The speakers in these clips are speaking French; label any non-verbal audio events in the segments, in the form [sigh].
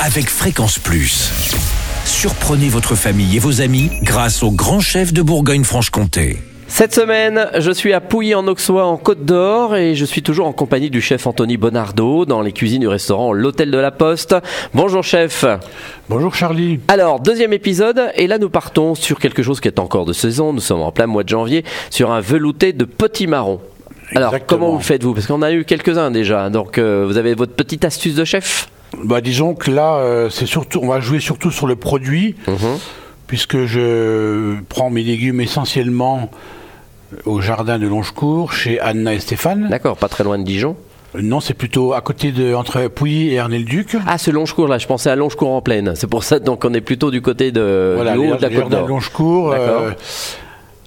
avec Fréquence Plus. Surprenez votre famille et vos amis grâce au grand chef de Bourgogne-Franche-Comté. Cette semaine, je suis à Pouilly en Auxois en Côte d'Or et je suis toujours en compagnie du chef Anthony Bonardo dans les cuisines du restaurant L'Hôtel de la Poste. Bonjour chef. Bonjour Charlie. Alors, deuxième épisode et là nous partons sur quelque chose qui est encore de saison. Nous sommes en plein mois de janvier sur un velouté de petits marrons. Alors, Exactement. comment vous le faites-vous? Parce qu'on a eu quelques-uns déjà. Donc, euh, vous avez votre petite astuce de chef? Bah, disons que là, euh, c'est surtout, on va jouer surtout sur le produit, puisque je prends mes légumes essentiellement au jardin de Longecourt, chez Anna et Stéphane. D'accord, pas très loin de Dijon. Non, c'est plutôt à côté de entre Pouilly et Ernay-le-Duc. Ah, ce Longecourt là, je pensais à Longecourt en plaine. C'est pour ça donc on est plutôt du côté de, Voilà, du haut de la Côte d'Or. Longecourt. Euh,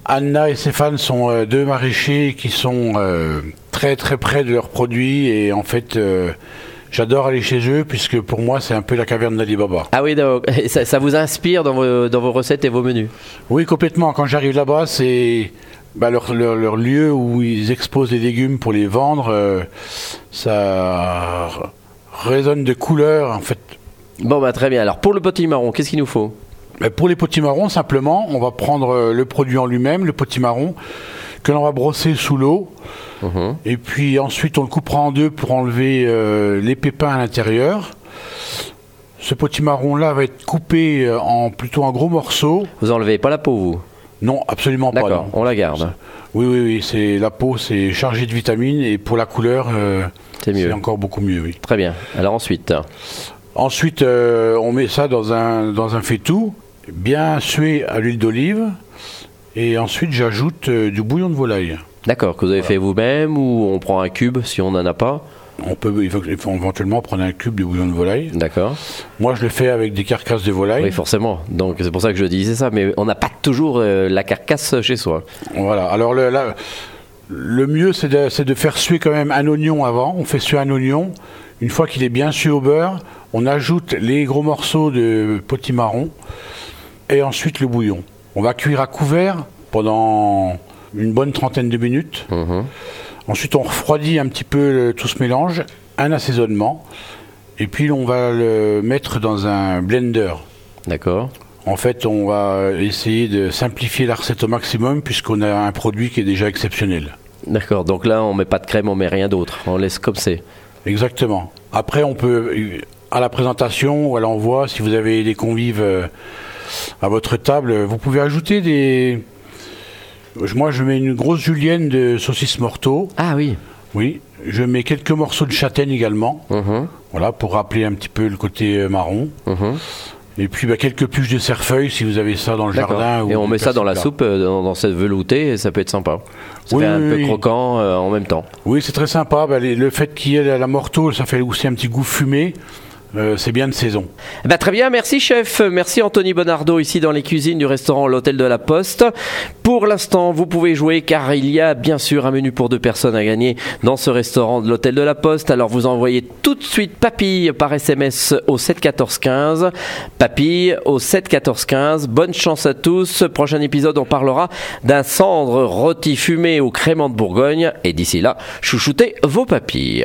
Anna et Stéphane sont euh, deux maraîchers qui sont euh, très très près de leurs produits et en fait, euh, j'adore aller chez eux puisque pour moi c'est un peu la caverne d'Ali Baba. Ah oui, donc, [laughs] ça, ça vous inspire dans vos, dans vos recettes et vos menus Oui, complètement. Quand j'arrive là-bas, c'est bah, leur, leur- leur lieu où ils exposent les légumes pour les vendre. euh, ça résonne de couleurs. En fait, Bon, bah très bien. Alors, pour le petit marron, qu'est-ce qu'il nous faut? Mais pour les potimarrons, simplement, on va prendre euh, le produit en lui-même, le potimarron, que l'on va brosser sous l'eau. Mhm. Et puis ensuite, on le coupera en deux pour enlever euh, les pépins à l'intérieur. Ce potimarron-là va être coupé euh, en plutôt en gros morceaux. Vous enlevez pas la peau, vous? Non, absolument pas. D'accord, on la garde. Oui, oui, oui. C'est la peau, c'est chargé de vitamines et pour la couleur, euh, C'est mieux. c'est encore beaucoup mieux. Oui. Très bien. Alors ensuite, Ensuite, euh, on met ça dans un dans un faitout, bien sué à l'huile d'olive. Et ensuite, j'ajoute euh, du bouillon de volaille. d'accord, que vous avez fait vous-même ou on prend un cube si on n'en a pas On peut il faut, il faut éventuellement prendre un cube de bouillon de volaille. D'accord. Moi, je le fais avec des carcasses de volaille. Oui, forcément. Donc c'est pour ça que je disais ça, mais on n'a pas toujours euh, la carcasse chez soi. Voilà. Alors le, la- le mieux, c'est de, de faire suer quand même un oignon avant. On fait suer un oignon. Une fois qu'il est bien sué au beurre, on ajoute les gros morceaux de potimarron et ensuite le bouillon. On va cuire à couvert pendant une bonne trentaine de minutes. Mhm. Ensuite, on refroidit un petit peu le- tout ce mélange, un assaisonnement, et puis on va le mettre dans un blender. D'accord. En fait, on va essayer de simplifier la recette au maximum puisqu'on a un produit qui est déjà exceptionnel. D'accord. Donc là, on met pas de crème, on met rien d'autre. On laisse comme c'est. Exactement. Après, on peut, à la présentation ou à l'envoi, si vous avez des convives euh, à votre table, vous pouvez ajouter des... Moi, je mets une grosse julienne de saucisses morteau. Ah oui. Oui. Je mets quelques morceaux de châtaigne également. Mhm. Voilà, pour rappeler un petit peu le côté euh, marron. Mhm. Et puis, bah, quelques puces de cerfeuil si vous avez ça dans le jardin. Et on met ça dans la soupe, euh, dans, dans cette veloutée, et ça peut être sympa. Ça Oui, fait un oui, peu oui. croquant euh, en même temps. Oui, c'est très sympa. Bah, les- le fait qu'il y ait la, la morteau, ça fait aussi un petit goût fumé. Euh, c'est bien de saison. Eh ben, très bien, merci chef. Merci Anthony Bonardo ici dans les cuisines du restaurant L'Hôtel de la Poste. Pour l'instant, vous pouvez jouer car il y a bien sûr un menu pour deux personnes à gagner dans ce restaurant de l'Hôtel de la Poste. Alors vous envoyez tout de suite papille par SMS au 7 14 15. Papille au 7 14 15. Bonne chance à tous. Prochain épisode, on parlera d'un cendre rôti fumé au crément de Bourgogne. Et d'ici là, chouchoutez vos papilles.